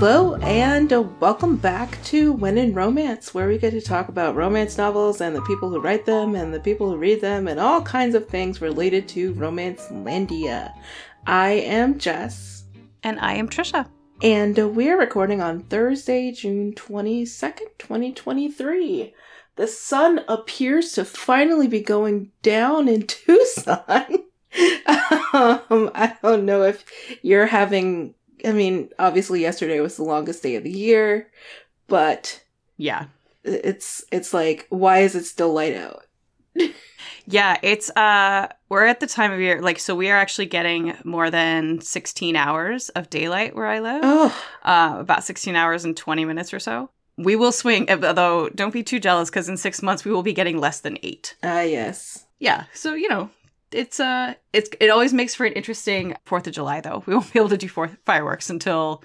Hello and welcome back to When in Romance, where we get to talk about romance novels and the people who write them and the people who read them and all kinds of things related to Romance Landia. I am Jess. And I am Trisha. And we're recording on Thursday, June 22nd, 2023. The sun appears to finally be going down in Tucson. um, I don't know if you're having I mean, obviously yesterday was the longest day of the year, but yeah. It's it's like why is it still light out? yeah, it's uh we're at the time of year like so we are actually getting more than 16 hours of daylight where I live. Oh. Uh about 16 hours and 20 minutes or so. We will swing although don't be too jealous cuz in 6 months we will be getting less than 8. Ah, uh, yes. Yeah. So, you know, it's uh it's it always makes for an interesting Fourth of July though. We won't be able to do fourth fireworks until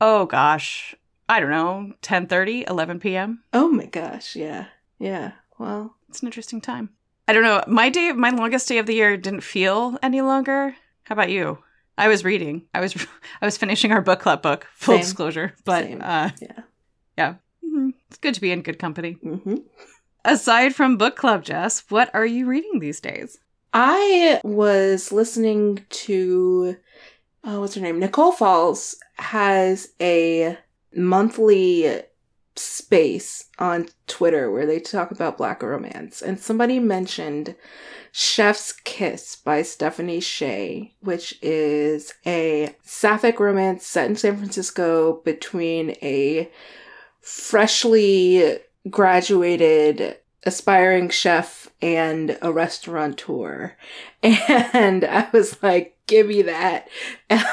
oh gosh, I don't know, 10 30, 11 p.m. Oh my gosh, yeah. Yeah. Well, it's an interesting time. I don't know. My day my longest day of the year didn't feel any longer. How about you? I was reading. I was I was finishing our book club book, full Same. disclosure. But uh yeah. Yeah. Mm-hmm. It's good to be in good company. Mm-hmm. Aside from book club, Jess, what are you reading these days? I was listening to oh, what's her name? Nicole Falls has a monthly space on Twitter where they talk about black romance. And somebody mentioned Chef's Kiss by Stephanie Shea, which is a sapphic romance set in San Francisco between a freshly graduated aspiring chef and a restaurateur. And I was like, give me that.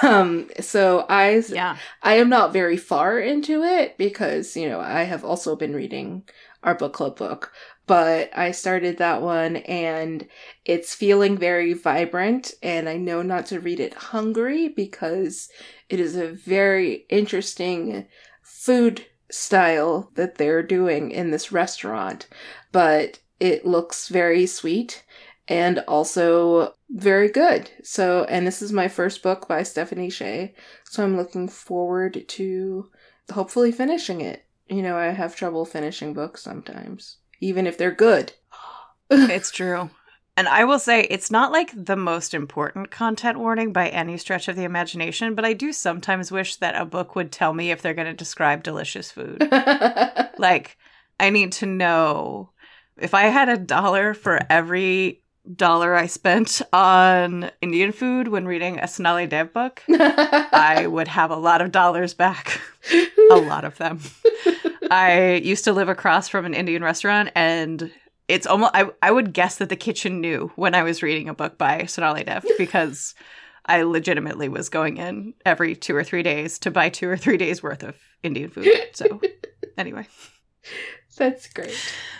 Um, so I, yeah. I am not very far into it because, you know, I have also been reading our book club book, but I started that one and it's feeling very vibrant and I know not to read it hungry because it is a very interesting food style that they're doing in this restaurant, but it looks very sweet and also very good. So, and this is my first book by Stephanie Shea, so I'm looking forward to hopefully finishing it. You know, I have trouble finishing books sometimes, even if they're good. it's true. And I will say, it's not like the most important content warning by any stretch of the imagination, but I do sometimes wish that a book would tell me if they're going to describe delicious food. like, I need to know if I had a dollar for every dollar I spent on Indian food when reading a Sonali Dev book, I would have a lot of dollars back. a lot of them. I used to live across from an Indian restaurant and it's almost I, I would guess that the kitchen knew when I was reading a book by Sonali Dev because I legitimately was going in every two or three days to buy two or three days worth of Indian food. So anyway. That's great.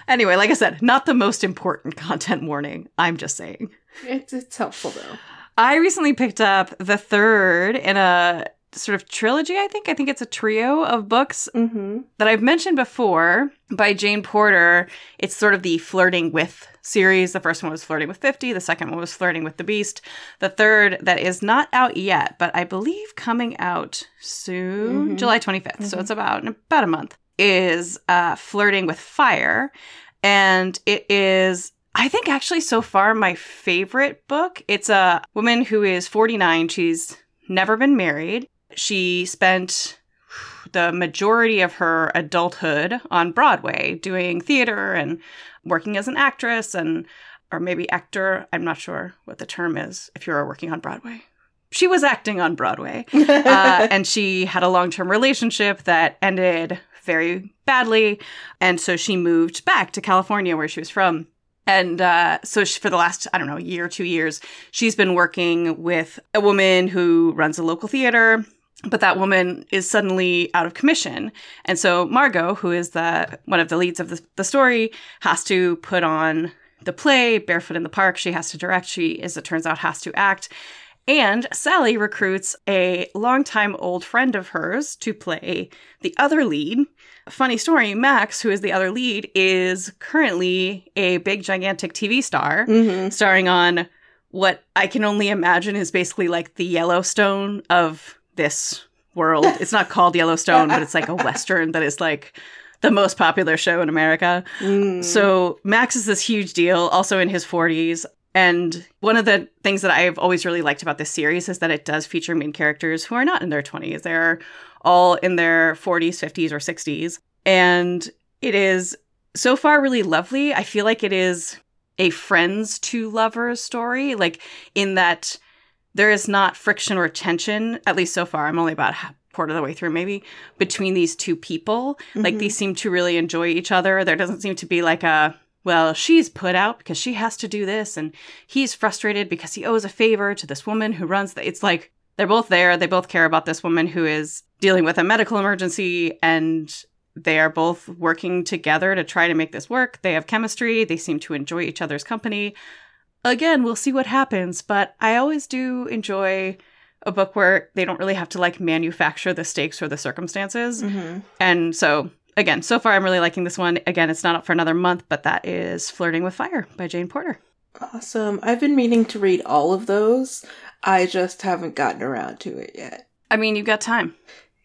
Anyway, like I said, not the most important content warning. I'm just saying. It's it's helpful though. I recently picked up the third in a sort of trilogy, I think. I think it's a trio of books mm-hmm. that I've mentioned before by Jane Porter. It's sort of the Flirting with series. The first one was Flirting with 50, the second one was Flirting with the Beast. The third, that is not out yet, but I believe coming out soon, mm-hmm. July 25th. Mm-hmm. So it's about, about a month, is uh, Flirting with Fire. And it is I think actually so far my favorite book. It's a woman who is 49. She's never been married. She spent the majority of her adulthood on Broadway doing theater and working as an actress and or maybe actor, I'm not sure what the term is if you're working on Broadway. She was acting on Broadway. uh, and she had a long-term relationship that ended very badly. And so she moved back to California, where she was from. And uh, so she, for the last, I don't know, year, two years, she's been working with a woman who runs a local theater. But that woman is suddenly out of commission. And so Margot, who is the one of the leads of the, the story, has to put on the play, Barefoot in the Park. She has to direct. She, as it turns out, has to act. And Sally recruits a longtime old friend of hers to play the other lead. Funny story Max, who is the other lead, is currently a big, gigantic TV star, Mhm. starring on what I can only imagine is basically like the Yellowstone of this world. It's not called Yellowstone, but it's like a Western that is like the most popular show in America. Mm. So Max is this huge deal, also in his 40s. And one of the things that I've always really liked about this series is that it does feature main characters who are not in their 20s. They're all in their 40s, 50s, or 60s. And it is so far really lovely. I feel like it is a friends to lovers story, like in that there is not friction or tension, at least so far. I'm only about a quarter of the way through, maybe, between these two people. Like Mhm. these seem to really enjoy each other. There doesn't seem to be like a, well, she's put out because she has to do this, and he's frustrated because he owes a favor to this woman who runs the. It's like they're both there. They both care about this woman who is dealing with a medical emergency, and they are both working together to try to make this work. They have chemistry. They seem to enjoy each other's company. Again, we'll see what happens, but I always do enjoy a book where they don't really have to like manufacture the stakes or the circumstances. Mhm. And so, again, so far I'm really liking this one. Again, it's not up for another month, but that is Flirting with Fire by Jane Porter. Awesome. I've been meaning to read all of those. I just haven't gotten around to it yet. I mean, you've got time.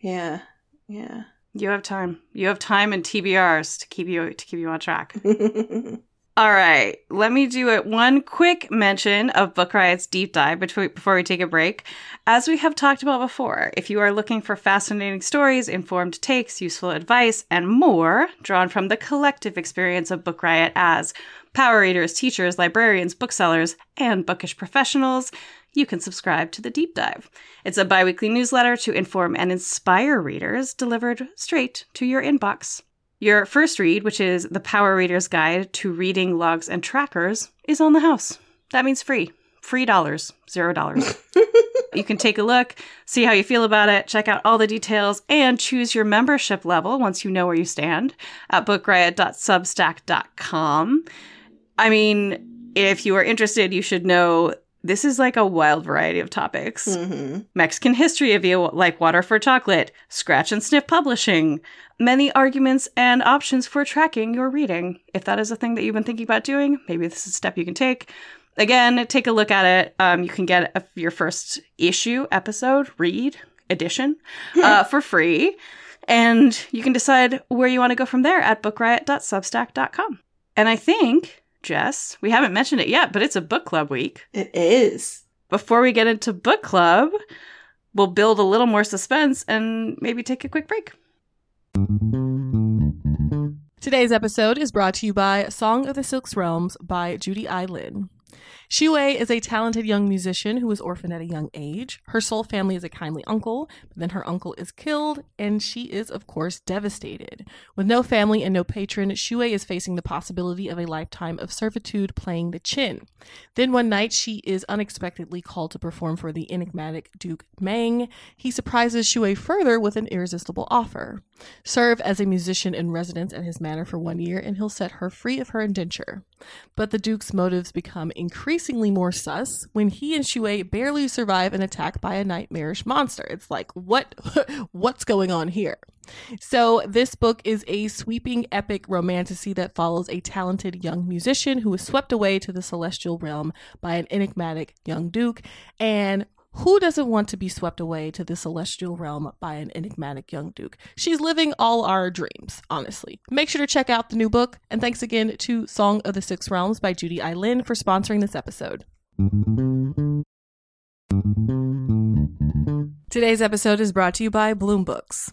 Yeah. Yeah. You have time. You have time and TBRs to keep you to keep you on track. All right, let me do it. One quick mention of Book Riot's deep dive before, we take a break. As we have talked about before, if you are looking for fascinating stories, informed takes, useful advice, and more drawn from the collective experience of Book Riot as power readers, teachers, librarians, booksellers, and bookish professionals, you can subscribe to the deep dive. It's a bi weekly newsletter to inform and inspire readers delivered straight to your inbox. Your first read, which is The Power Reader's Guide to Reading Logs and Trackers, is on the house. That means free. Free dollars. Zero dollars. you can take a look, see how you feel about it, check out all the details, and choose your membership level once you know where you stand at bookriot.substack.com. I mean, if you are interested, you should know this is like a wild variety of topics. hmm Mexican history of you, like water for chocolate, scratch and sniff publishing, many arguments and options for tracking your reading. If that is a thing that you've been thinking about doing, maybe this is a step you can take. Again, take a look at it. Um, you can get a, your first issue, episode, read, edition uh, for free. And you can decide where you want to go from there at bookriot.substack.com. And I think, Jess, we haven't mentioned it yet, but it's a book club week It is. before we get into book club, we'll build a little more suspense and maybe take a quick break. Today's episode is brought to you by Song of the Six Realms by Judy I. Lin. Xue is a talented young musician who was orphaned at a young age. Her sole family is a kindly uncle, but then her uncle is killed, and she is, of course, devastated. With no family and no patron, Xue is facing the possibility of a lifetime of servitude playing the qin. Then one night, she is unexpectedly called to perform for the enigmatic Duke Meng. He surprises Xue further with an irresistible offer. Serve as a musician in residence at his manor for one year, and he'll set her free of her indenture. But the Duke's motives become increasingly more sus when he and Xue barely survive an attack by a nightmarish monster. It's like, what what's going on here? So, this book is a sweeping epic romantasy that follows a talented young musician who is swept away to the celestial realm by an enigmatic young duke and who doesn't want to be swept away to the celestial realm by an enigmatic young duke? She's living all our dreams, honestly. Make sure to check out the new book, and thanks again to Song of the Six Realms by Judy I. Lin for sponsoring this episode. Today's episode is brought to you by Bloom Books.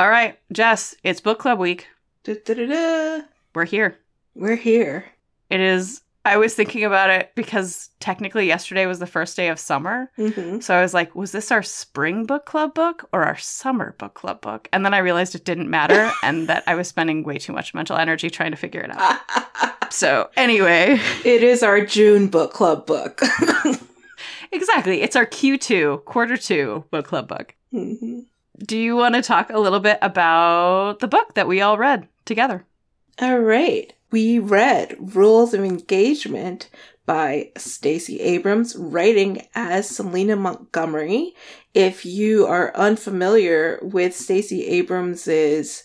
All right, Jess, it's book club week. Da-da-da-da. We're here. We're here. It is. I was thinking about it because technically yesterday was the first day of summer. hmm So I was like, was this our spring book club book or our summer book club book? And then I realized it didn't matter and that I was spending way too much mental energy trying to figure it out. So, anyway, it is our June book club book. exactly. It's our Q2, quarter two book club book. Mhm. Do you want to talk a little bit about the book that we all read together? All right. We read Rules of Engagement by Stacey Abrams, writing as Selena Montgomery. If you are unfamiliar with Stacey Abrams's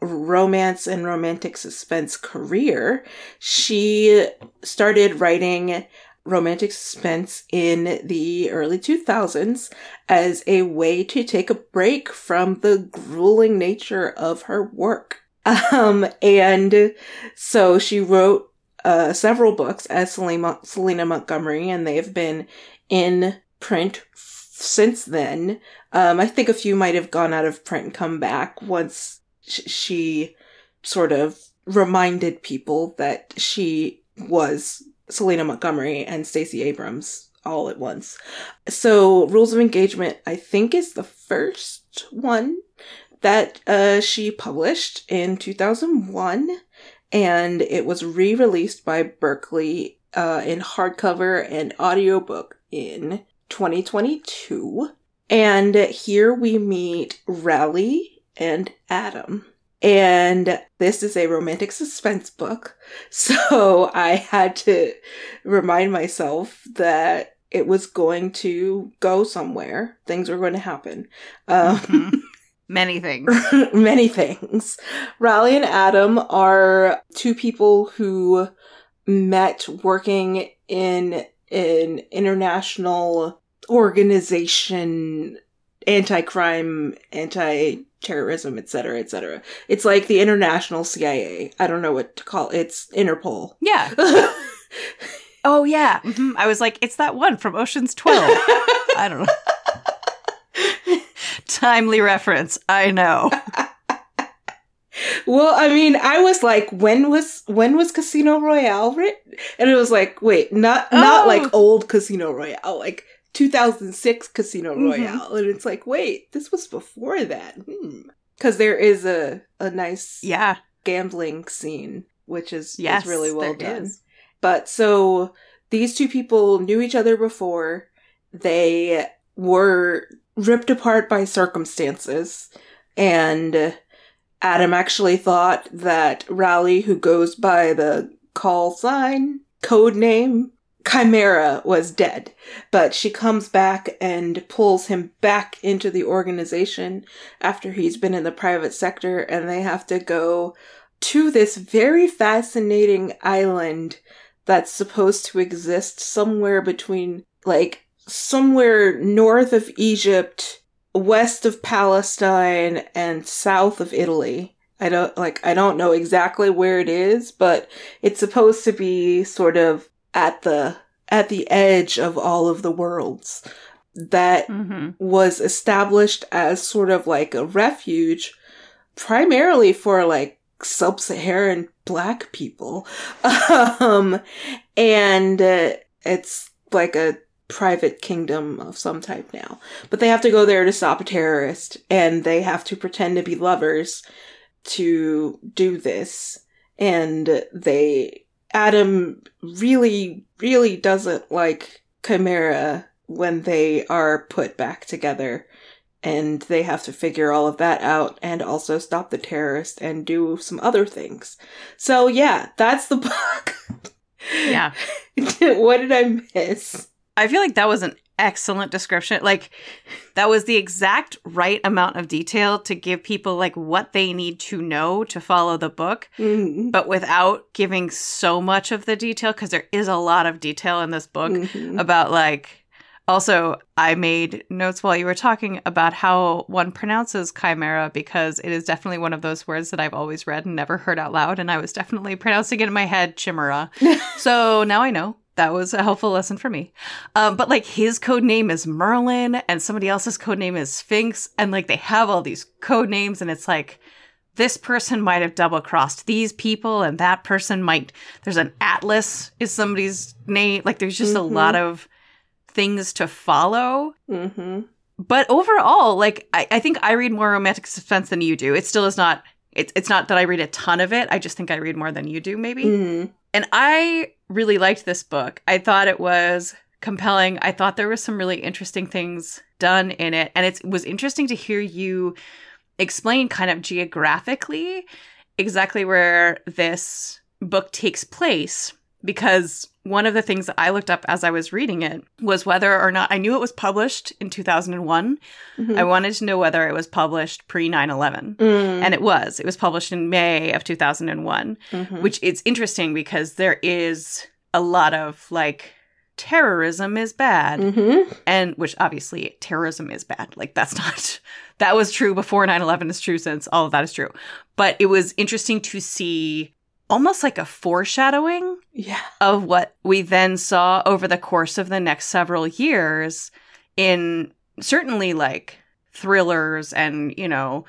romance and romantic suspense career, she started writing romantic suspense in the early 2000s as a way to take a break from the grueling nature of her work. Um, and so she wrote uh, several books as Selena, Montgomery, and they have been in print f- since then. Um, I think a few might have gone out of print and come back once sh- she sort of reminded people that she was Selena Montgomery and Stacey Abrams all at once. So, Rules of Engagement, I think, is the first one that uh, she published in 2001, and it was re released by Berkley uh, in hardcover and audiobook in 2022. And here we meet Raleigh and Adam. And this is a romantic suspense book. So I had to remind myself that it was going to go somewhere. Things were going to happen. Um, Mhm. Many things. many things. Raleigh and Adam are two people who met working in an international organization, anti-crime, anti-terrorism, etc., etc. It's like the international CIA. I don't know what to call it. It's Interpol. Yeah. Oh, yeah. Mhm. I was like, it's that one from Ocean's 12. I don't know. Timely reference. I know. Well, I mean, I was like, when was when was Casino Royale written? And it was like, wait, not not Oh. like old Casino Royale, like 2006 Casino Mhm. Royale. And it's like, wait, this was before that. Hmm. Because there is a a nice Yeah. gambling scene, which is, Yes. is really well done. is. But so these two people knew each other before. They were ripped apart by circumstances. And Adam actually thought that Raleigh, who goes by the call sign, code name, Chimera, was dead. But she comes back and pulls him back into the organization after he's been in the private sector, and they have to go to this very fascinating island that's supposed to exist somewhere between, like, somewhere north of Egypt, west of Palestine, and south of Italy. I don't, like, I don't know exactly where it is, but it's supposed to be sort of at the, at the edge of all of the worlds that hmm was established as sort of like a refuge primarily for like sub-Saharan black people. um, and uh, it's like a private kingdom of some type now. But they have to go there to stop a terrorist and they have to pretend to be lovers to do this. And they, Adam really, really doesn't like Chimera when they are put back together. And they have to figure all of that out and also stop the terrorist and do some other things. So yeah, that's the book. Yeah. what did I miss? I feel like that was an excellent description. Like that was the exact right amount of detail to give people like what they need to know to follow the book, Mhm. but without giving so much of the detail because there is a lot of detail in this book Mhm. about like also I made notes while you were talking about how one pronounces chimera because it is definitely one of those words that I've always read and never heard out loud and I was definitely pronouncing it in my head chimera. so now I know. That was a helpful lesson for me. Um, but like his code name is Merlin and somebody else's code name is Sphinx and like they have all these code names and it's like this person might have double crossed these people and that person might there's an atlas is somebody's name like there's just Mhm. a lot of things to follow Mhm. but overall like I, I think i read more romantic suspense than you do it still is not it's, it's not that i read a ton of it i just think i read more than you do maybe Mhm. and I really liked this book. I thought it was compelling. I thought there was some really interesting things done in it. And it was interesting to hear you explain kind of geographically exactly where this book takes place. Because one of the things that I looked up as I was reading it was whether or not I knew it was published in 2001. Mhm. I wanted to know whether it was published pre 9 11. Mm. And it was. It was published in May of 2001 Mhm. which it's interesting because there is a lot of like terrorism is bad Mhm. and which obviously terrorism is bad like that's not that was true before 9-11 is true since all of that is true but it was interesting to see almost like a foreshadowing Yeah. of what we then saw over the course of the next several years in certainly like thrillers and, you know,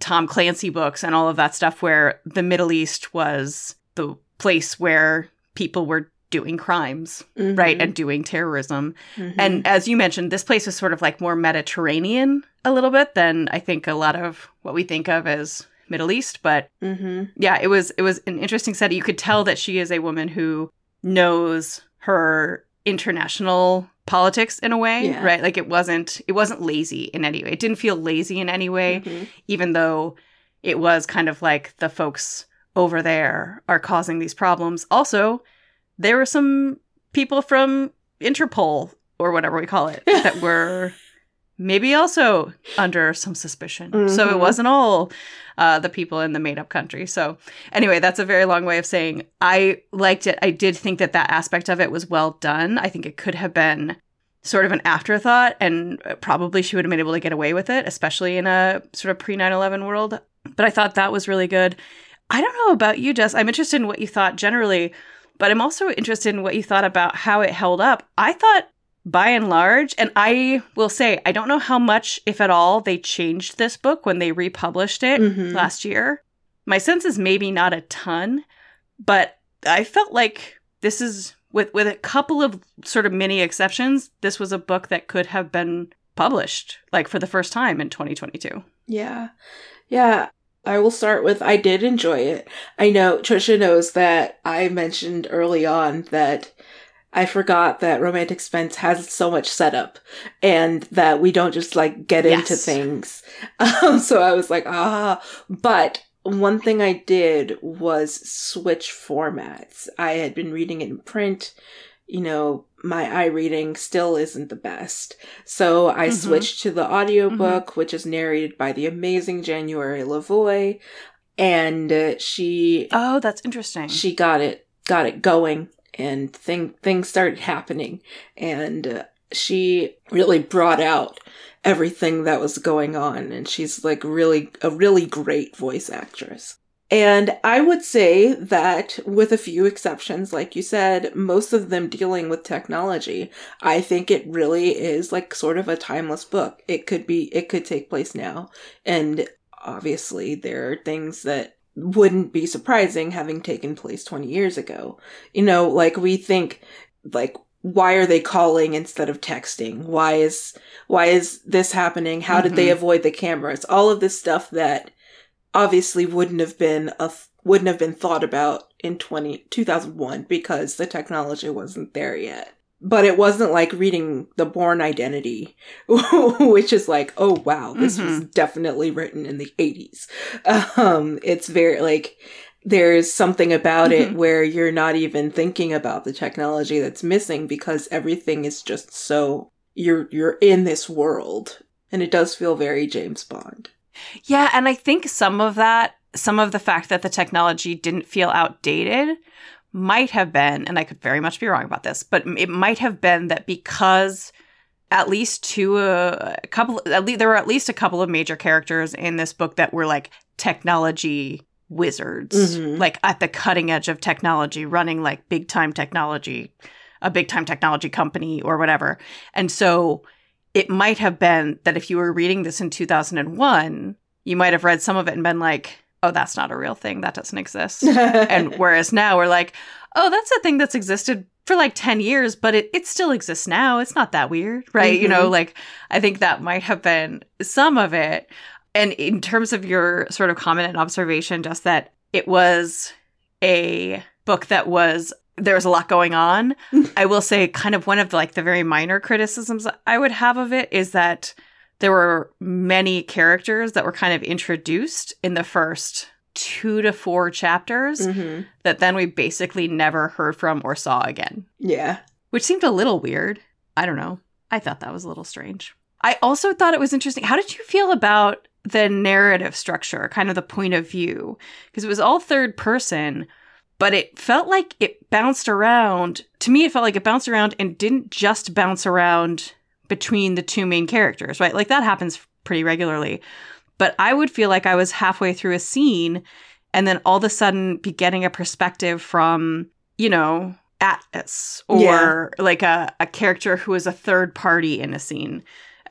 Tom Clancy books and all of that stuff where the Middle East was the place where people were doing crimes, Mhm. right? And doing terrorism. Mhm. And as you mentioned, this place was sort of like more Mediterranean a little bit than I think a lot of what we think of as Middle East, but Mhm. yeah, it was it was an interesting study. You could tell that she is a woman who knows her international politics in a way, Yeah. right? Like it wasn't it wasn't lazy in any way. It didn't feel lazy in any way, Mhm. even though it was kind of like the folks over there are causing these problems. Also, there were some people from Interpol or whatever we call it that were maybe also under some suspicion. So it Mhm. wasn't all uh, the people in the made up country. So, anyway, that's a very long way of saying I liked it. I did think that that aspect of it was well done. I think it could have been sort of an afterthought, and probably she would have been able to get away with it, especially in a sort of pre 9 11 world. But I thought that was really good. I don't know about you, Jess. I'm interested in what you thought generally, but I'm also interested in what you thought about how it held up. I thought by and large, and I will say, I don't know how much, if at all, they changed this book when they republished it Mhm. last year. My sense is maybe not a ton, but I felt like this is with with a couple of sort of mini exceptions, this was a book that could have been published like for the first time in 2022. Yeah. Yeah. I will start with I did enjoy it. I know Trisha knows that I mentioned early on that I forgot that romantic suspense has so much setup and that we don't just like get into things. Um, so I was like, ah, but one thing I did was switch formats. I had been reading it in print. You know, my eye reading still isn't the best. So I Mhm. switched to the audiobook, which is narrated by the amazing January Lavoie. And uh, she Oh, that's interesting. she got it got it going and thing things started happening. And uh, she really brought out everything that was going on. And she's like really a really great voice actress. And i would say that with a few exceptions like you said most of them dealing with technology i think it really is like sort of a timeless book. It could be it could take place now. And obviously there are things that wouldn't be surprising having taken place 20 years ago. You know, like we think like why are they calling instead of texting? Why is why is this happening? How did they Mhm. avoid the cameras? All of this stuff that obviously wouldn't have been a wouldn't have been thought about in 20, 2001 because the technology wasn't there yet. But it wasn't like reading the Bourne Identity, which is like, oh wow, this was definitely written in the 80s. Um, it's very like there's something about it Mhm. where you're not even thinking about the technology that's missing because everything is just so you're you're in this world and it does feel very James Bond. Yeah, and I think some of that, some of the fact that the technology didn't feel outdated might have been, and I could very much be wrong about this, but it might have been that because at least two, uh, a couple, at least there were at least a couple of major characters in this book that were like technology wizards, Mhm. like at the cutting edge of technology, running like big time technology, a big time technology company or whatever. And so it might have been that if you were reading this in 2001, you might have read some of it and been like, oh, that's not a real thing. That doesn't exist. and whereas now we're like, oh, that's a thing that's existed for like 10 years, but it, it still exists now. It's not that weird, right? You know, Mhm. like I think that might have been some of it. And in terms of your sort of comment and observation, just that it was a book that was there was a lot going on. I will say kind of one of the, like the very minor criticisms I would have of it is that there were many characters that were kind of introduced in the first two to four chapters hmm that then we basically never heard from or saw again, Yeah. which seemed a little weird. I don't know. I thought that was a little strange. I also thought it was interesting. How did you feel about the narrative structure, kind of the point of view? Because it was all third person, but it felt like it bounced around. To me, it felt like it bounced around and didn't just bounce around between the two main characters, right? Like that happens pretty regularly. But I would feel like I was halfway through a scene and then all of a sudden be getting a perspective from, you know, Atlas or Yeah. like a, a character who is a third party in a scene.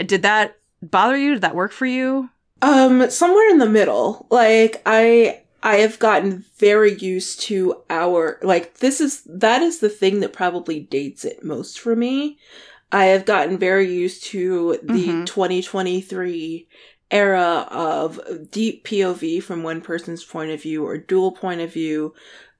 Did that bother you? Did that work for you? Um, somewhere in the middle. Like I I have gotten very used to our like this is that is the thing that probably dates it most for me. I have gotten very used to the Mhm. 2023 era of deep POV from one person's point of view or dual point of view,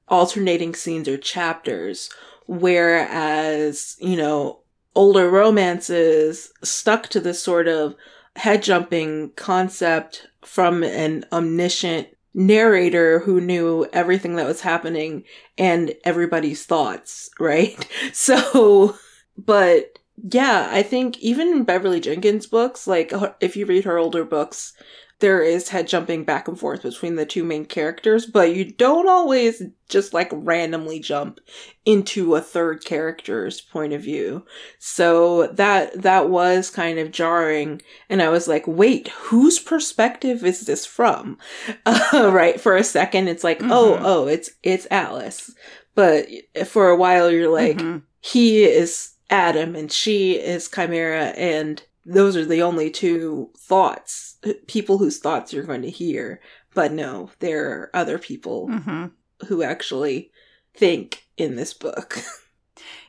alternating scenes or chapters. Whereas, you know, older romances stuck to this sort of head jumping concept from an omniscient narrator who knew everything that was happening and everybody's thoughts, right? So, but yeah, I think even in Beverly Jenkins books, like if you read her older books, there is head jumping back and forth between the two main characters, but you don't always just like randomly jump into a third character's point of view. So that that was kind of jarring and I was like, "Wait, whose perspective is this from?" Uh, right for a second it's like, "Oh, Mhm. oh, it's it's Alice." But for a while you're like, Mhm. he is Adam and she is Chimera, and those are the only two thoughts, people whose thoughts you're going to hear. But no, there are other people Mhm. who actually think in this book.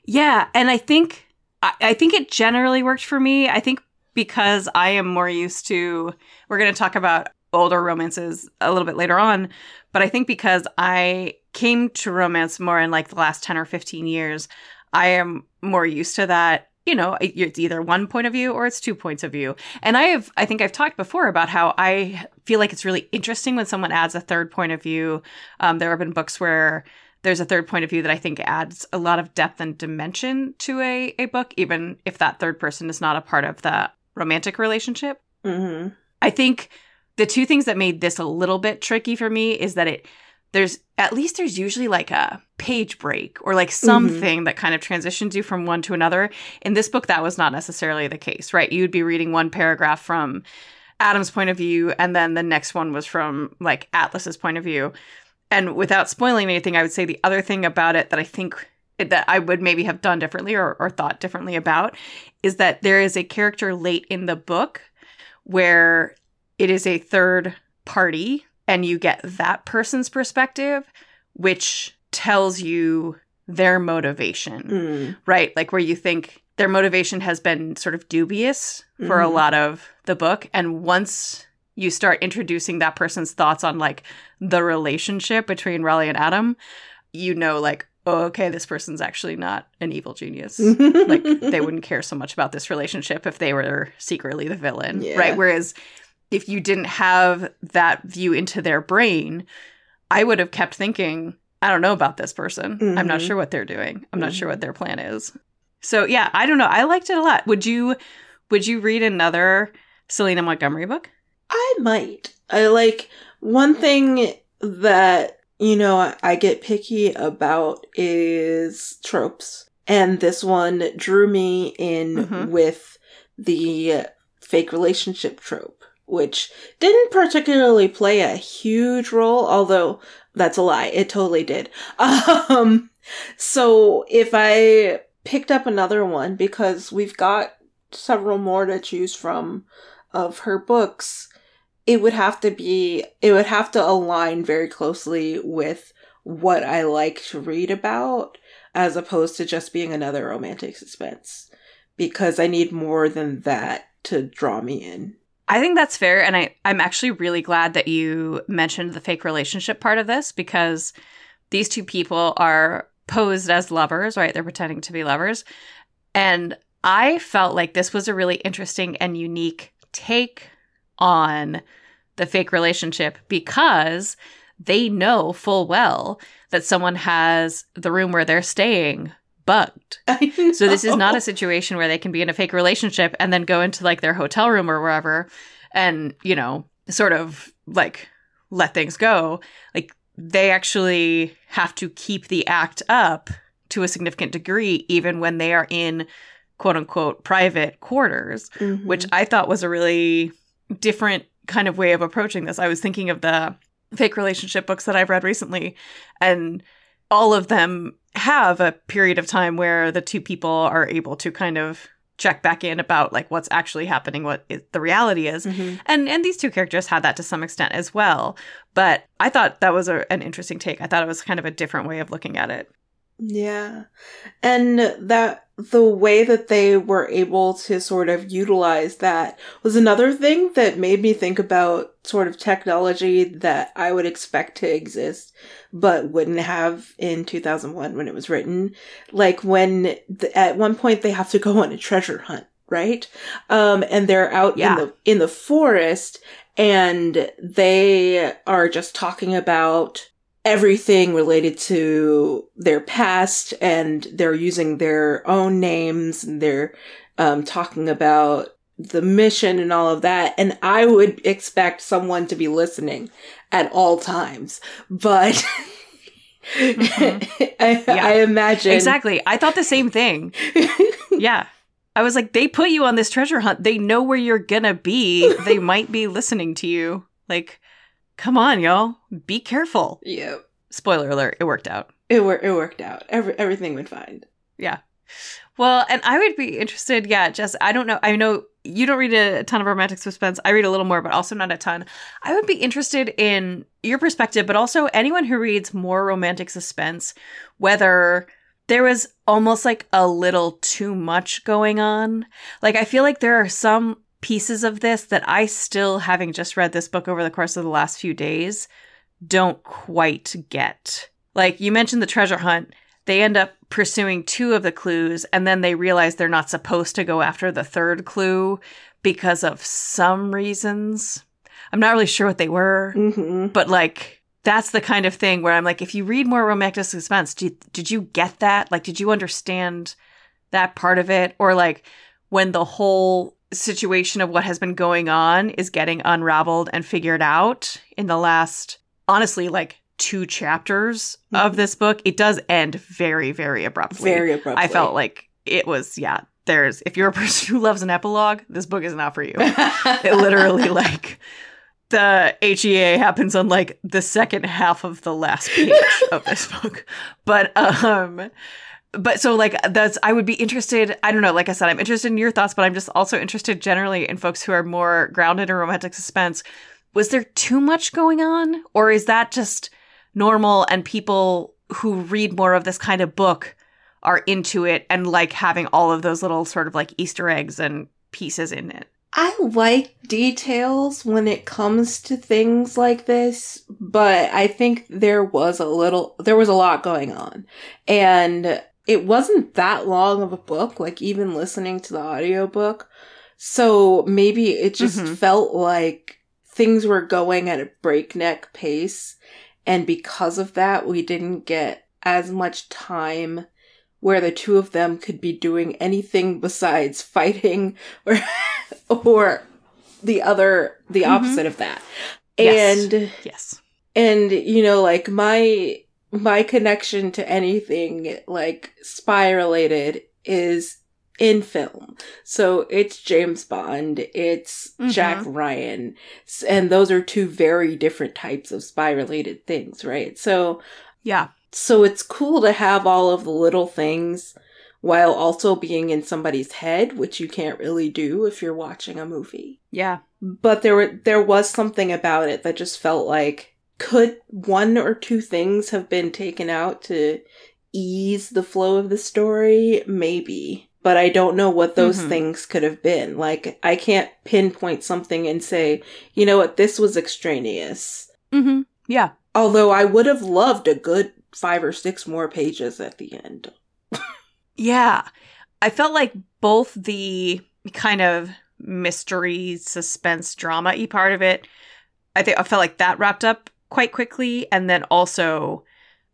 Yeah, and I think I, I think it generally worked for me. I think because I am more used to we're going to talk about older romances a little bit later on, but I think because I came to romance more in like the last 10 or 15 years, I am more used to that. You know, it's either one point of view or it's two points of view. And I have, I think I've talked before about how I feel like it's really interesting when someone adds a third point of view. Um, there have been books where there's a third point of view that I think adds a lot of depth and dimension to a, a book, even if that third person is not a part of the romantic relationship. hmm I think the two things that made this a little bit tricky for me is that it there's at least there's usually like a page break or like mm-hmm. something that kind of transitions you from one to another. In this book, that was not necessarily the case, right? You'd be reading one paragraph from Adam's point of view, and then the next one was from like Atlas's point of view. And without spoiling anything, I would say the other thing about it that I think that I would maybe have done differently or, or thought differently about is that there is a character late in the book where it is a third party and you get that person's perspective, which tells you their motivation, Mm. right? Like where you think their motivation has been sort of dubious for a Mhm. lot of the book. And once you start introducing that person's thoughts on like the relationship between Raleigh and Adam, you know, like, oh, okay, this person's actually not an evil genius. like they wouldn't care so much about this relationship if they were secretly the villain, Yeah. right? Whereas if you didn't have that view into their brain, I would have kept thinking, I don't know about this person. I'm not Mhm. sure what they're doing. I'm not sure Mhm. what their plan is. So yeah, I don't know. I liked it a lot. Would you would you read another Selena Montgomery book? I might. I like one thing that, you know, I get picky about is tropes. And this one drew me in Mhm. with the fake relationship trope, which didn't particularly play a huge role, although that's a lie. It totally did. Um, so if I picked up another one, because we've got several more to choose from of her books, it would have to be, it would have to align very closely with what I like to read about, as opposed to just being another romantic suspense. Because I need more than that to draw me in. I think that's fair. And I, I'm actually really glad that you mentioned the fake relationship part of this because these two people are posed as lovers, right? They're pretending to be lovers. And I felt like this was a really interesting and unique take on the fake relationship because they know full well that someone has the room where they're staying bugged. So this is not a situation where they can be in a fake relationship and then go into like their hotel room or wherever and, you know, sort of like let things go. Like they actually have to keep the act up to a significant degree even when they are in quote unquote private quarters, Mhm. which I thought was a really different kind of way of approaching this. I was thinking of the fake relationship books that I've read recently and all of them have a period of time where the two people are able to kind of check back in about like what's actually happening what is, the reality is. Mhm. and and these two characters had that to some extent as well. But i thought that was a, an interesting take. I thought it was kind of a different way of looking at it Yeah. And that the way that they were able to sort of utilize that was another thing that made me think about sort of technology that I would expect to exist but wouldn't have in 2001 when it was written. Like when th- at one point they have to go on a treasure hunt, right? Um and they're out Yeah. in the in the forest and they are just talking about everything related to their past and they're using their own names and they're um, talking about the mission and all of that. And I would expect someone to be listening at all times, but Mhm. I, Yeah. I imagine exactly i thought the same thing yeah i was like they put you on this treasure hunt they know where you're gonna be they might be listening to you like come on y'all be careful yeah, spoiler alert it worked out it, wor- it worked out. Every- everything went fine. Yeah. Well, and I would be interested. Yeah, Jess, I don't know. I know you don't read a ton of romantic suspense. I read a little more, but also not a ton. I would be interested in your perspective, but also anyone who reads more romantic suspense, whether there was almost like a little too much going on. Like, I feel like there are some pieces of this that I still, having just read this book over the course of the last few days, don't quite get. Like, you mentioned the treasure hunt they end up pursuing two of the clues and then they realize they're not supposed to go after the third clue because of some reasons. I'm not really sure what they were, hmm but like that's the kind of thing where I'm like, if you read more romantic suspense, did, did you get that? Like, did you understand that part of it? Or like when the whole situation of what has been going on is getting unraveled and figured out in the last, honestly, like two chapters of Mhm. this book, it does end very, very abruptly. Very abruptly. I felt like it was, yeah, there's, if you're a person who loves an epilogue, this book is not for you. it literally, like, the HEA happens on like the second half of the last page of this book. But, um, but so like that's I would be interested I don't know like I said I'm interested in your thoughts but I'm just also interested generally in folks who are more grounded in romantic suspense was there too much going on or is that just normal and people who read more of this kind of book are into it and like having all of those little sort of like Easter eggs and pieces in it. I like details when it comes to things like this, but I think there was a little, there was a lot going on. And it wasn't that long of a book, like even listening to the audiobook. So maybe it just Mhm. felt like things were going at a breakneck pace. And because of that, we didn't get as much time where the two of them could be doing anything besides fighting or or the other the Mhm. opposite of that. Yes. And Yes. and you know like my my connection to anything like spy related is in film so it's james bond it's mm-hmm. jack ryan and those are two very different types of spy related things right so Yeah. so it's cool to have all of the little things while also being in somebody's head which you can't really do if you're watching a movie Yeah. but there were there was something about it that just felt like could one or two things have been taken out to ease the flow of the story maybe but i don't know what those Mhm. things could have been like i can't pinpoint something and say you know what this was extraneous Mm-hmm. Yeah. although i would have loved a good five or six more pages at the end Yeah. I felt like both the kind of mystery, suspense, drama y part of it, I think I felt like that wrapped up quite quickly. And then also,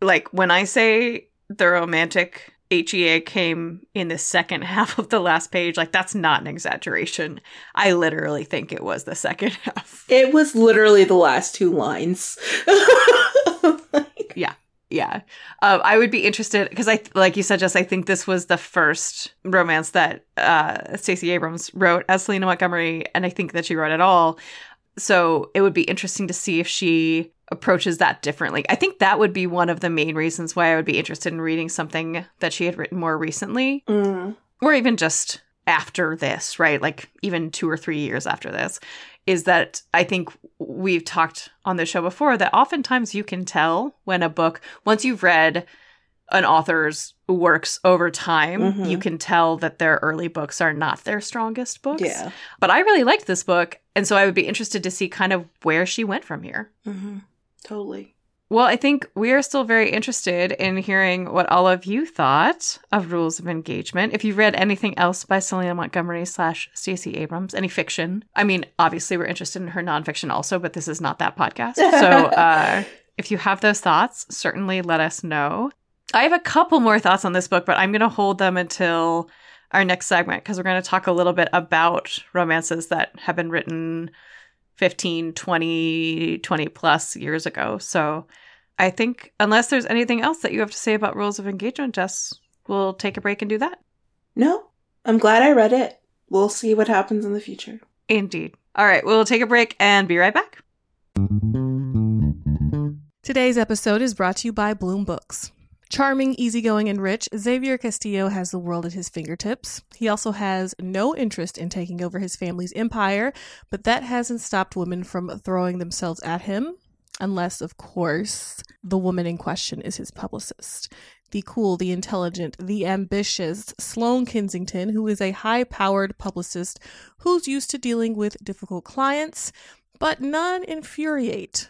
like, when I say the romantic HEA came in the second half of the last page, like, that's not an exaggeration. I literally think it was the second half. it was literally the last two lines yeah yeah uh, i would be interested because i like you said just i think this was the first romance that uh stacey abrams wrote as selena montgomery and i think that she wrote it all so it would be interesting to see if she approaches that differently i think that would be one of the main reasons why i would be interested in reading something that she had written more recently Mm. or even just after this, right? Like even two or three years after this, is that I think we've talked on the show before that oftentimes you can tell when a book, once you've read an author's works over time, Mhm. you can tell that their early books are not their strongest books. yeah But I really liked this book. And so I would be interested to see kind of where she went from here. hmm totally Well, I think we are still very interested in hearing what all of you thought of Rules of Engagement. If you've read anything else by Selena Montgomery slash Stacey Abrams, any fiction. I mean, obviously we're interested in her nonfiction also, but this is not that podcast. So uh, if you have those thoughts, certainly let us know. I have a couple more thoughts on this book, but I'm going to hold them until our next segment because we're going to talk a little bit about romances that have been written 15, 20, 20 plus years ago. So I think unless there's anything else that you have to say about rules of engagement, Jess, we'll take a break and do that. No, I'm glad I read it. We'll see what happens in the future. Indeed. All right, we'll take a break and be right back. Today's episode is brought to you by Bloom Books. Charming, easygoing, and rich, Xavier Castillo has the world at his fingertips. He also has no interest in taking over his family's empire, but that hasn't stopped women from throwing themselves at him, unless, of course, the woman in question is his publicist. The cool, the intelligent, the ambitious Sloane Kensington, who is a high powered publicist who's used to dealing with difficult clients, but none infuriate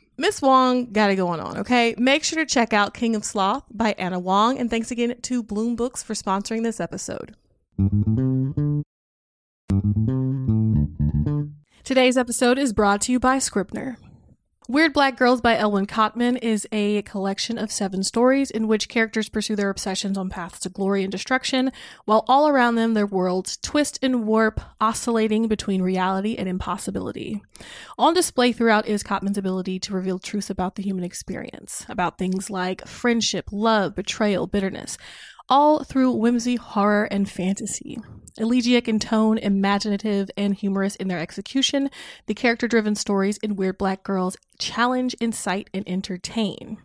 Miss Huang got it going on, okay? Make sure to check out King of Sloth by Ana Huang. And thanks again to Bloom Books for sponsoring this episode. Today's episode is brought to you by Scribner. Weird Black Girls by Elwin Cotman is a collection of seven stories in which characters pursue their obsessions on paths to glory and destruction, while all around them their worlds twist and warp, oscillating between reality and impossibility. On display throughout is Cotman's ability to reveal truths about the human experience, about things like friendship, love, betrayal, bitterness, all through whimsy, horror, and fantasy. Elegiac in tone, imaginative, and humorous in their execution, the character driven stories in Weird Black Girls challenge, incite, and entertain.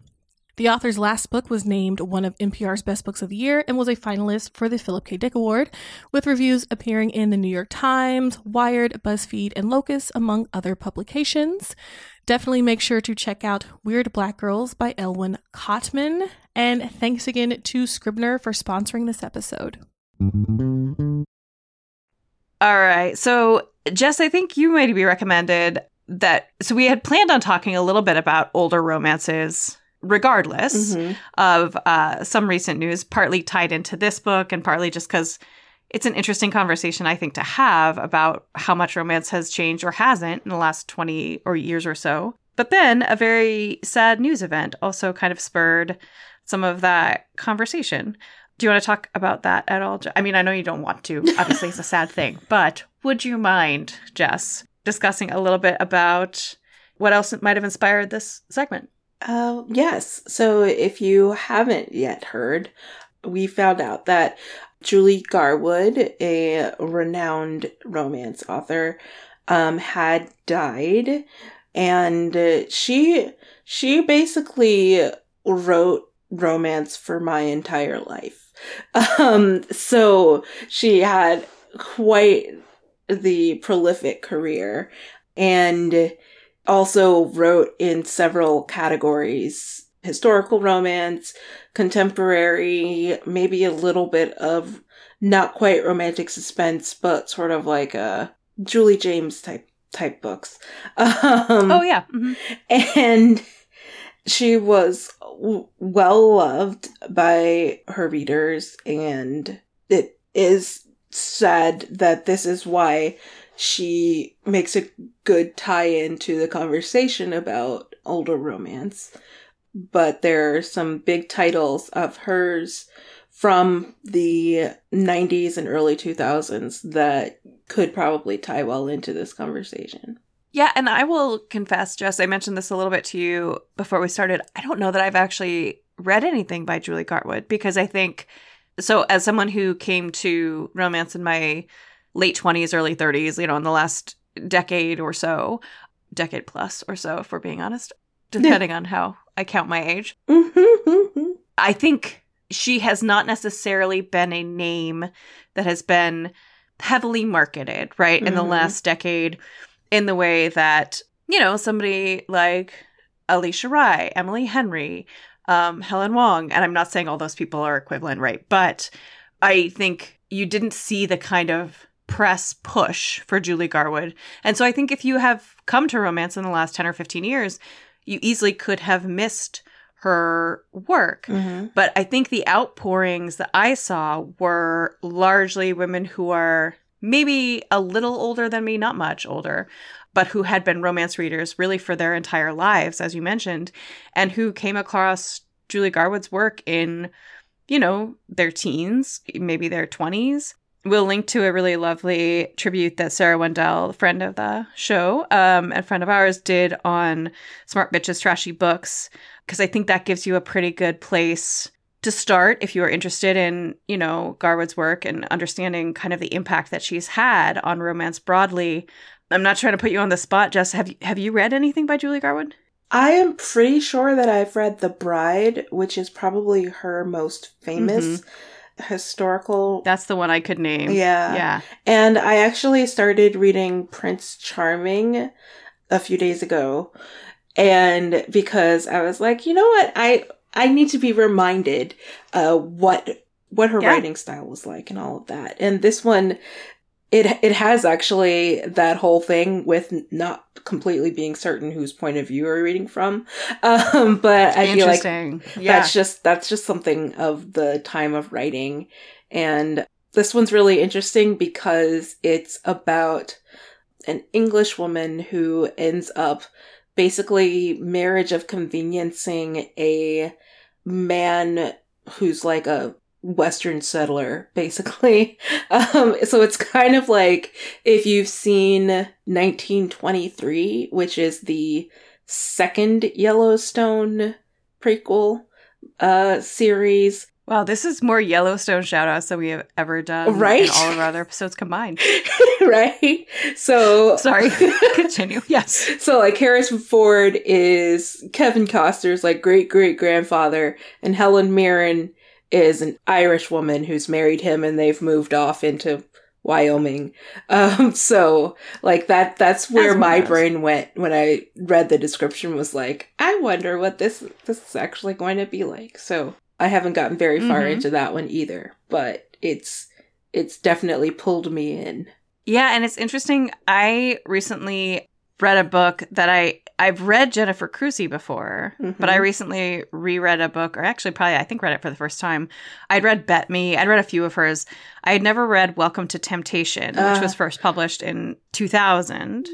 The author's last book was named one of NPR's best books of the year and was a finalist for the Philip K. Dick Award, with reviews appearing in the New York Times, Wired, BuzzFeed, and Locus, among other publications. Definitely make sure to check out Weird Black Girls by Elwin Cotman. And thanks again to Scribner for sponsoring this episode. All right. So, Jess, I think you might be recommended that. So, we had planned on talking a little bit about older romances, regardless Mm-hmm. of uh, some recent news, partly tied into this book and partly just because it's an interesting conversation, I think, to have about how much romance has changed or hasn't in the last 20 or years or so. But then a very sad news event also kind of spurred some of that conversation. Do you want to talk about that at all? I mean, I know you don't want to. Obviously, it's a sad thing. But would you mind, Jess, discussing a little bit about what else might have inspired this segment? Uh, yes. So if you haven't yet heard, we found out that Julie Garwood, a renowned romance author, um, had died, and uh, she she basically wrote romance for my entire life. Um, so she had quite the prolific career, and also wrote in several categories historical romance, contemporary, maybe a little bit of not quite romantic suspense, but sort of like a Julie James type type books. Um, Oh, yeah. mhm. and she was w- well loved by her readers and it is sad that this is why she makes a good tie-in to the conversation about older romance but there are some big titles of hers from the 90s and early 2000s that could probably tie well into this conversation Yeah, and I will confess, Jess, I mentioned this a little bit to you before we started. I don't know that I've actually read anything by Julie Garwood because I think so as someone who came to romance in my late 20s, early 30s, you know, in the last decade or so, decade plus or so, if we're being honest, depending on how I count my age. I think she has not necessarily been a name that has been heavily marketed, right, in the Mhm. last decade in the way that, you know, somebody like Alisha Rai, Emily Henry, um, Helen Hoang, and I'm not saying all those people are equivalent, right? But I think you didn't see the kind of press push for Julie Garwood. And so I think if you have come to romance in the last 10 or 15 years, you easily could have missed her work. Mhm. But I think the outpourings that I saw were largely women who are maybe a little older than me, not much older, but who had been romance readers really for their entire lives, as you mentioned, and who came across Julie Garwood's work in, you know, their teens, maybe their 20s. We'll link to a really lovely tribute that Sarah Wendell, friend of the show, um, and friend of ours, did on Smart Bitches Trashy Books, because I think that gives you a pretty good place to start if you are interested in, you know, Garwood's work and understanding kind of the impact that she's had on romance broadly. I'm not trying to put you on the spot, Jess. Have you have you read anything by Julie Garwood? I am pretty sure that I've read The Bride, which is probably her most famous historical. That's the one I could name. Yeah. Yeah. And I actually started reading Prince Charming a few days ago. And because I was like, you know what? I I need to be reminded uh what what her Yeah. writing style was like and all of that. And this one it it has actually that whole thing with not completely being certain whose point of view you're reading from. Um but I feel like yeah. that's just that's just something of the time of writing and this one's really interesting because it's about an english woman who ends up basically marriage of conveniencing a man who's like a western settler basically um so it's kind of like if you've seen 1923 which is the second yellowstone prequel uh series Wow, this is more Yellowstone shoutouts than we have ever done Right? in all of our other episodes combined. right? So Sorry. Continue. Yes. So like Harrison Ford is Kevin Costner's like great great grandfather, and Helen Mirren is an Irish woman who's married him, and they've moved off into Wyoming. Um, so like that that's where As my brain went when I read the description. Was like, I wonder what this this is actually going to be like. So I haven't gotten very far Mhm. into that one either, but it's it's definitely pulled me in. Yeah, and it's interesting. I recently read a book that I I've read Jennifer Crusie before, but I Mhm. recently reread a book, or actually probably I think read it for the first time. I'd read Bet Me. I'd read a few of hers. I had never read Welcome to Temptation, which Ah. was first published in 2000.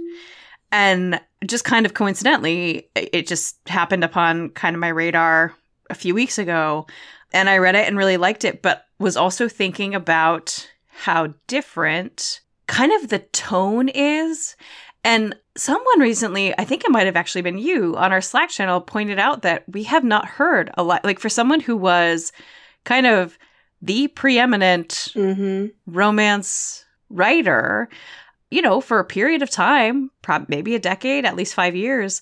And just kind of coincidentally, it just happened upon kind of my radar a few weeks ago. And I read it and really liked it, but was also thinking about how different kind of the tone is. And someone recently, I think it might have actually been you on our Slack channel, pointed out that we have not heard a lot. Like for someone who was kind of the preeminent Mm-hmm. romance writer, you know, for a period of time, prob- maybe a decade, at least five years,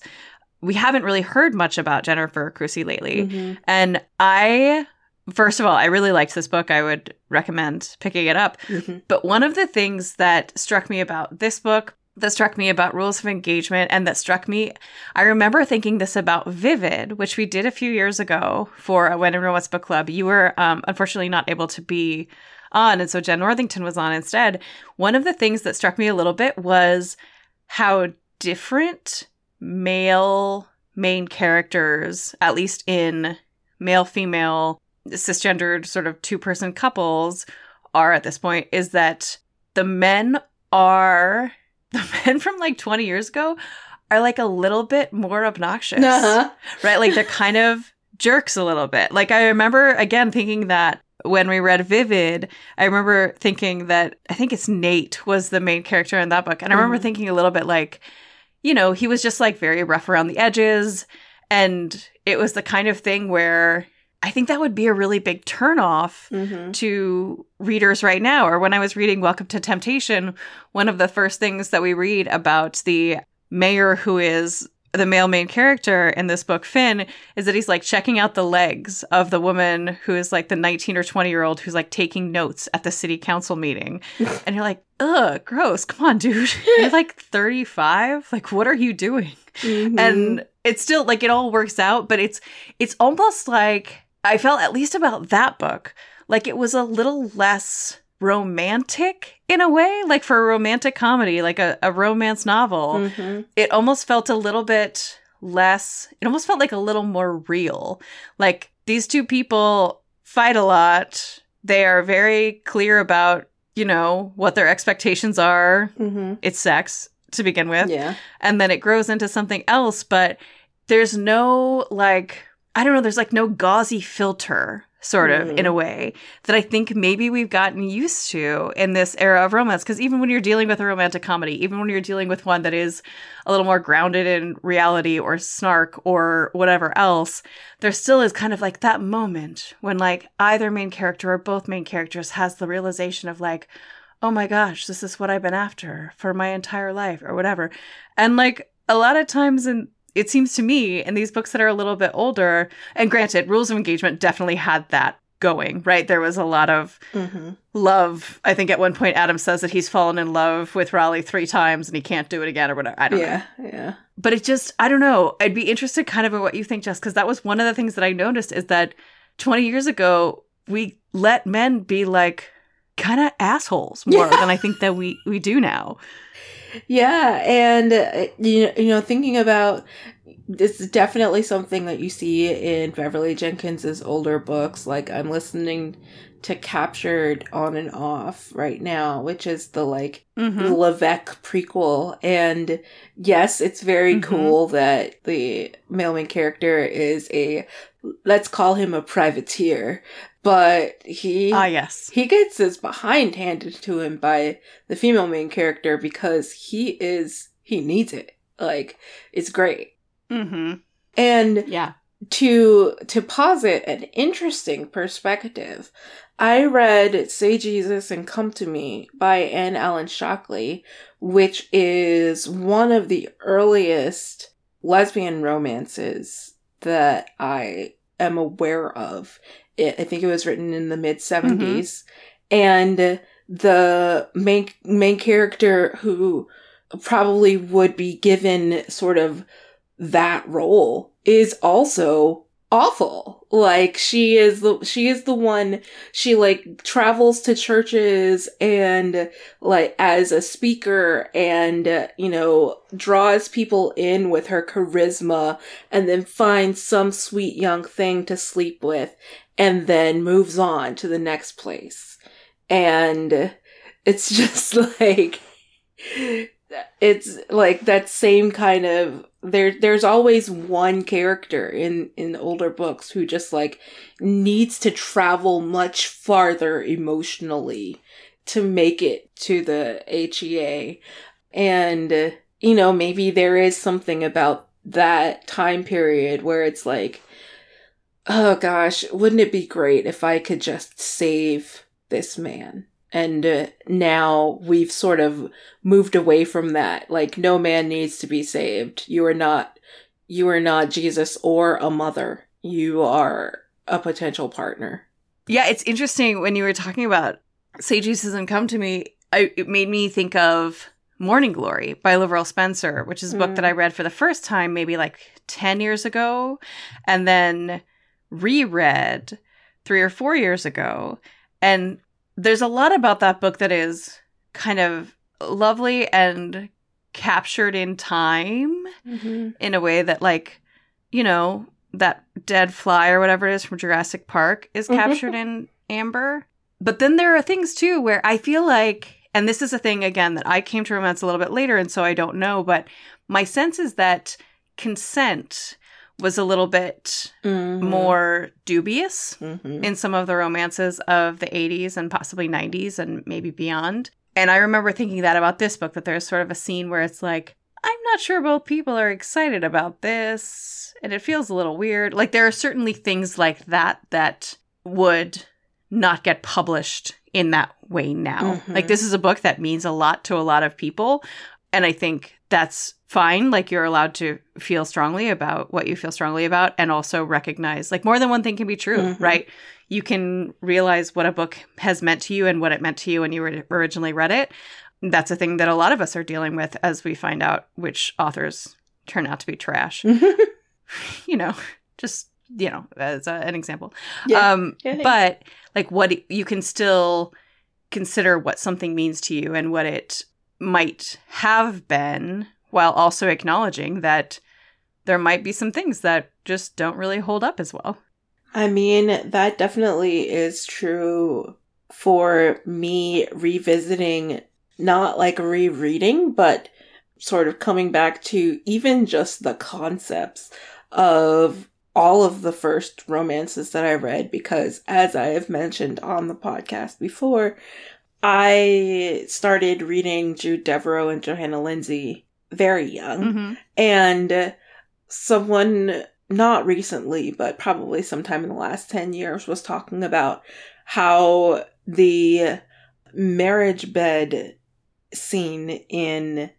we haven't really heard much about Jennifer Crusie lately. Mm-hmm. And I, first of all, I really liked this book. I would recommend picking it up. Mm-hmm. But one of the things that struck me about this book, that struck me about rules of engagement, and that struck me, I remember thinking this about Vivid, which we did a few years ago for a When in Romance Book Club. You were um, unfortunately not able to be on, and so Jenn Northington was on instead. One of the things that struck me a little bit was how different male main characters, at least in male female cisgendered sort of two person couples, are at this point is that the men are the men from like 20 years ago are like a little bit more obnoxious. Uh-huh. right? Like they're kind of jerks a little bit. Like i remember again thinking that when we read vivid i remember thinking that i think it's nate was the main character in that book. And i remember Mhm. thinking a little bit like you know he was just like very rough around the edges. And it was the kind of thing where i think that would be a really big turnoff Mm-hmm. to readers right now. Or when i was reading welcome to temptation one of the first things that we read about the mayor who is the male main character in this book finn is that he's like checking out the legs of the woman who is like the 19 or 20 year old who's like taking notes at the city council meeting. And you're like ugh gross. Come on dude. You're like 35 like what are you doing? Mm-hmm. and it's still like it all works out but it's it's almost like i felt at least about that book like it was a little less romantic in a way like for a romantic comedy like a, a romance novel Mhm. it almost felt a little bit less it almost felt like a little more real like these two people fight a lot they are very clear about you know what their expectations are Mhm. it's sex to begin with Yeah. and then it grows into something else but there's no like i don't know there's like no gauzy filter sort of Mm. in a way that i think maybe we've gotten used to in this era of romance because even when you're dealing with a romantic comedy even when you're dealing with one that is a little more grounded in reality or snark or whatever else there still is kind of like that moment when like either main character or both main characters has the realization of like oh my gosh, this is what I've been after for my entire life or whatever. And like a lot of times in it seems to me in these books that are a little bit older, and granted, Rules of Engagement definitely had that going, right? There was a lot of Mm-hmm. love. I think at one point Adam says that he's fallen in love with Raleigh three times and he can't do it again or whatever. I don't know Yeah. Yeah. but it just i don't know i'd be interested kind of in what you think jess because that was one of the things that i noticed is that 20 years ago we let men be like kind of assholes more Yeah. than i think that we we do now Yeah, and uh, you know, you know, thinking about this is definitely something that you see in Beverly Jenkins's older books. Like I'm listening to Captured on and off right now, which is the like mm-hmm. LeVeq prequel. And yes, it's very Mhm. cool that the male main character is a let's call him a privateer, but he ah yes he gets his behind handed to him by the female main character because he is he needs it. Like it's great. mm-hmm. And yeah to to posit an interesting perspective, I read Say Jesus and Come to Me by Ann Allen Shockley, which is one of the earliest lesbian romances that I am aware of. It, I think it was written in the mid 70s. Mm-hmm. And the main main character who probably would be given sort of that role is also awful. Like she is the she is the one she like travels to churches and like as a speaker and uh, you know draws people in with her charisma and then finds some sweet young thing to sleep with and then moves on to the next place. And it's just like it's like that same kind of there there's always one character in in older books who just like needs to travel much farther emotionally to make it to the HEA and you know maybe there is something about that time period where it's like oh gosh wouldn't it be great if I could just save this man and uh, now we've sort of moved away from that. Like no man needs to be saved. You are not you are not jesus or a mother. You are a potential partner. Yeah it's interesting when you were talking about say jesus and come to me I, it made me think of morning glory by LaVyrle Spencer which is a book mm. that i read for the first time maybe like 10 years ago and then reread three or four years ago and there's a lot about that book that is kind of lovely and captured in time mm-hmm. in a way that like you know that dead fly or whatever it is from Jurassic Park is mm-hmm. captured in amber but then there are things too where I feel like and this is a thing again that I came to romance a little bit later and so I don't know but my sense is that consent was a little bit mm-hmm. more dubious mm-hmm. in some of the romances of the 80s and possibly 90s and maybe beyond. And I remember thinking that about this book that there's sort of a scene where it's like, I'm not sure both people are excited about this. And it feels a little weird. Like, there are certainly things like that that would not get published in that way now. Mm-hmm. Like, this is a book that means a lot to a lot of people. And I think that's fine. Like you're allowed to feel strongly about what you feel strongly about and also recognize like more than one thing can be true, mm-hmm. right? You can realize what a book has meant to you and what it meant to you when you originally read it. That's a thing that a lot of us are dealing with as we find out which authors turn out to be trash. you know, just you know, as a, an example. Yeah. Um, yeah. but like what you can still consider what something means to you and what it might have been while also acknowledging that there might be some things that just don't really hold up as well. I mean, that definitely is true for me revisiting, not like rereading, but sort of coming back to even just the concepts of all of the first romances that I read because as I have mentioned on the podcast before, I started reading Jude Deveraux and Johanna Lindsey very young. Mm-hmm. And someone, not recently, but probably sometime in the last 10 years, was talking about how the marriage bed scene in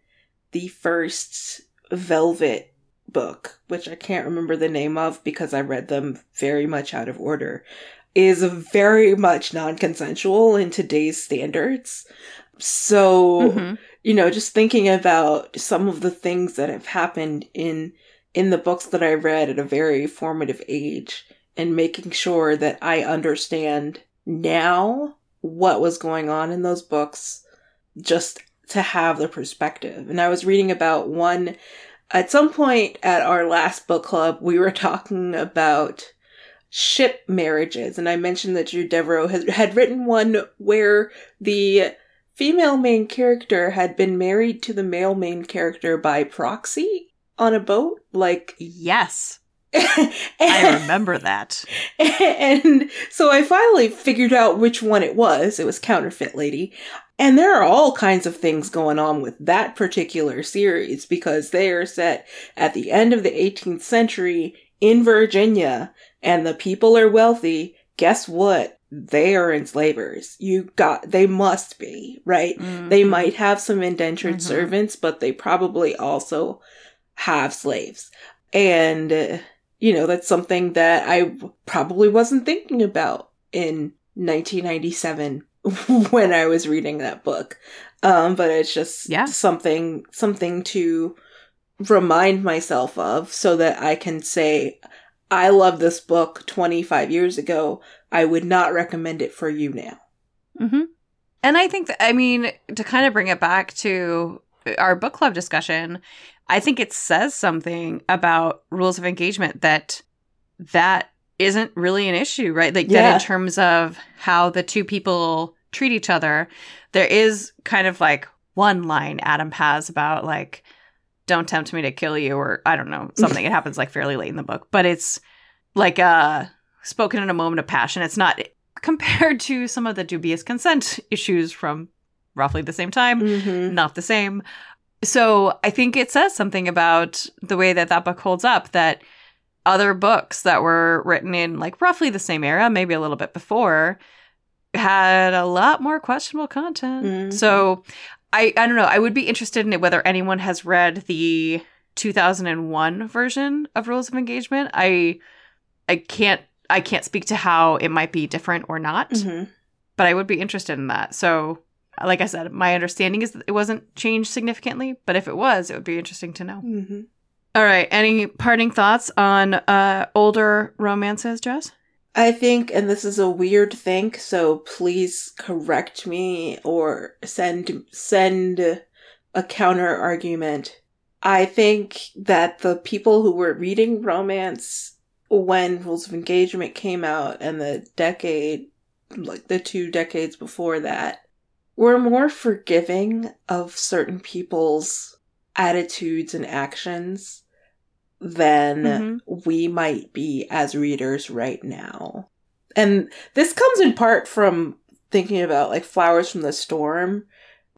the first Velvet book, which I can't remember the name of because I read them very much out of order, is very much non consensual in today's standards. So, mm-hmm. you know, just thinking about some of the things that have happened in in the books that I read at a very formative age and making sure that I understand now what was going on in those books just to have the perspective. And I was reading about one at some point at our last book club, we were talking about ship marriages. And I mentioned that Drew Deveraux has, had written one where the female main character had been married to the male main character by proxy on a boat. Like, yes. I remember that. And so I finally figured out which one it was. It was Counterfeit Lady. And there are all kinds of things going on with that particular series because they are set at the end of the 18th century in Virginia and the people are wealthy, guess what? They are enslavers. You got, they must be, right? Mm-hmm. They might have some indentured Mhm. servants, but they probably also have slaves. And, uh, you know, that's something that I probably wasn't thinking about in 1997 when I was reading that book. Um, but it's just Yeah. something, something to remind myself of so that I can say, I love this book 25 years ago. I would not recommend it for you now. hmm And I think that, I mean, to kind of bring it back to our book club discussion, I think it says something about rules of engagement that that isn't really an issue, right? Like that in terms of how the two people treat each other, there is kind of like one line Adam has about like, don't tempt me to kill you, or I don't know, something. it happens like fairly late in the book, but it's like uh spoken in a moment of passion. It's not compared to some of the dubious consent issues from roughly the same time, Mm-hmm. not the same. So I think it says something about the way that that book holds up that other books that were written in like roughly the same era, maybe a little bit before, had a lot more questionable content. Mhm. So I I don't know. I would be interested in it whether anyone has read the 2001 version of Rules of Engagement. I I can't I can't speak to how it might be different or not, Mm-hmm. but I would be interested in that. So like I said, my understanding is that it wasn't changed significantly, but if it was, it would be interesting to know. Mm-hmm. All right, any parting thoughts on uh older romances, Jess? I think, and this is a weird thing, so please correct me or send send a counter argument. I think that the people who were reading romance when Rules of Engagement came out and the decade, like the two decades before that, were more forgiving of certain people's attitudes and actions than Mhm. we might be as readers right now. And this comes in part from thinking about like Flowers from the Storm.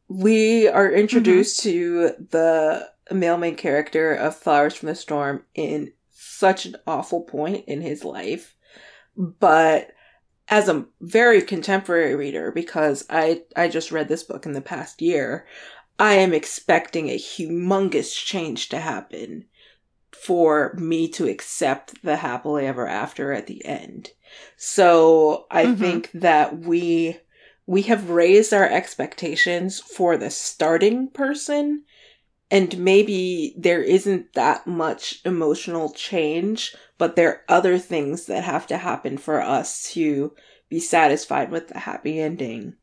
We are introduced to the male main character of Flowers from the Storm in such an awful point in his life. But as a very contemporary reader, because I, I just read this book in the past year, I am expecting a humongous change to happen for me to accept the happily ever after at the end. So I Mhm. think that we we have raised our expectations for the starting person and maybe there isn't that much emotional change, but there are other things that have to happen for us to be satisfied with the happy ending.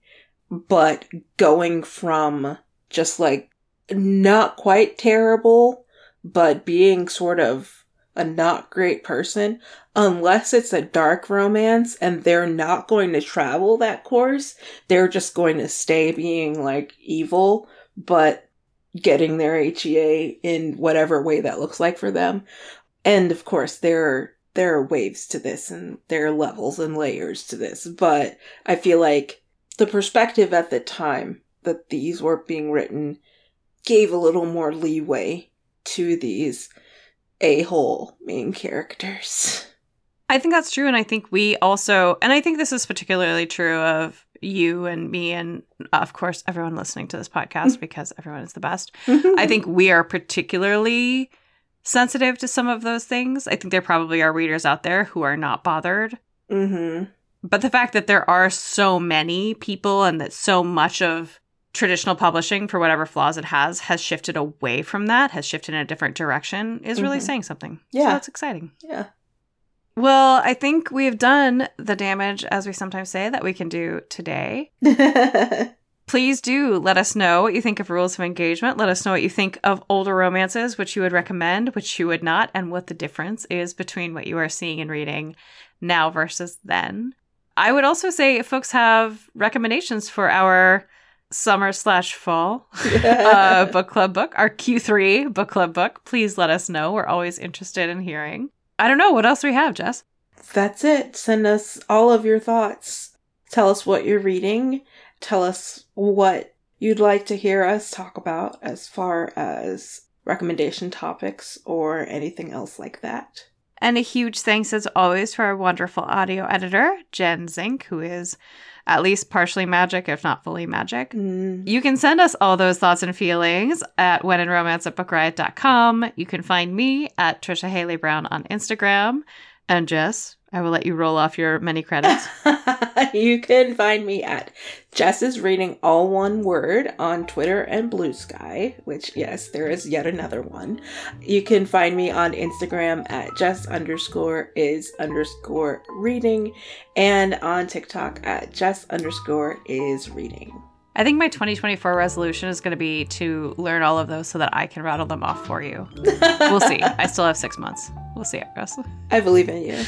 But going from just like not quite terrible, but being sort of a not great person, unless it's a dark romance and they're not going to travel that course, they're just going to stay being like evil, but getting their HEA in whatever way that looks like for them. And of course, there are, there are waves to this and there are levels and layers to this, but I feel like the perspective at the time that these were being written gave a little more leeway to these a-hole main characters. I think that's true. And I think we also, and I think this is particularly true of you and me, and of course, everyone listening to this podcast because everyone is the best. I think we are particularly sensitive to some of those things. I think there probably are readers out there who are not bothered. hmm But the fact that there are so many people and that so much of traditional publishing, for whatever flaws it has, has shifted away from that, has shifted in a different direction, is really Mhm. saying something. Yeah. So that's exciting. Yeah. Well, I think we have done the damage, as we sometimes say, that we can do today. Please do let us know what you think of rules of engagement. Let us know what you think of older romances, which you would recommend, which you would not, and what the difference is between what you are seeing and reading now versus then. I would also say if folks have recommendations for our summer slash fall uh, book club book, our Q3 book club book, please let us know. We're always interested in hearing. I don't know what else do we have, Jess. That's it. Send us all of your thoughts. Tell us what you're reading. Tell us what you'd like to hear us talk about as far as recommendation topics or anything else like that. And a huge thanks, as always, for our wonderful audio editor, Jen Zink, who is at least partially magic, if not fully magic. Mm. You can send us all those thoughts and feelings at wheninromance at bookriot.com. You can find me at Trisha Haley Brown on Instagram. And Jess, I will let you roll off your many credits. you can find me at Jess is reading all one word on Twitter and Bluesky, which yes, there is yet another one. You can find me on Instagram at Jess underscore is underscore reading and on TikTok at Jess underscore is reading. I think my 2024 resolution is going to be to learn all of those so that I can rattle them off for you. We'll see. I still have six months. We'll see, I guess. I believe in you.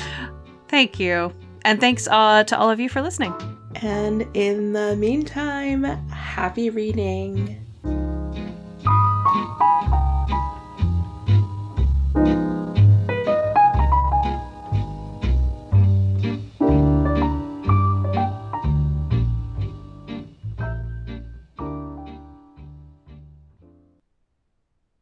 Thank you. And thanks uh, to all of you for listening. And in the meantime, happy reading.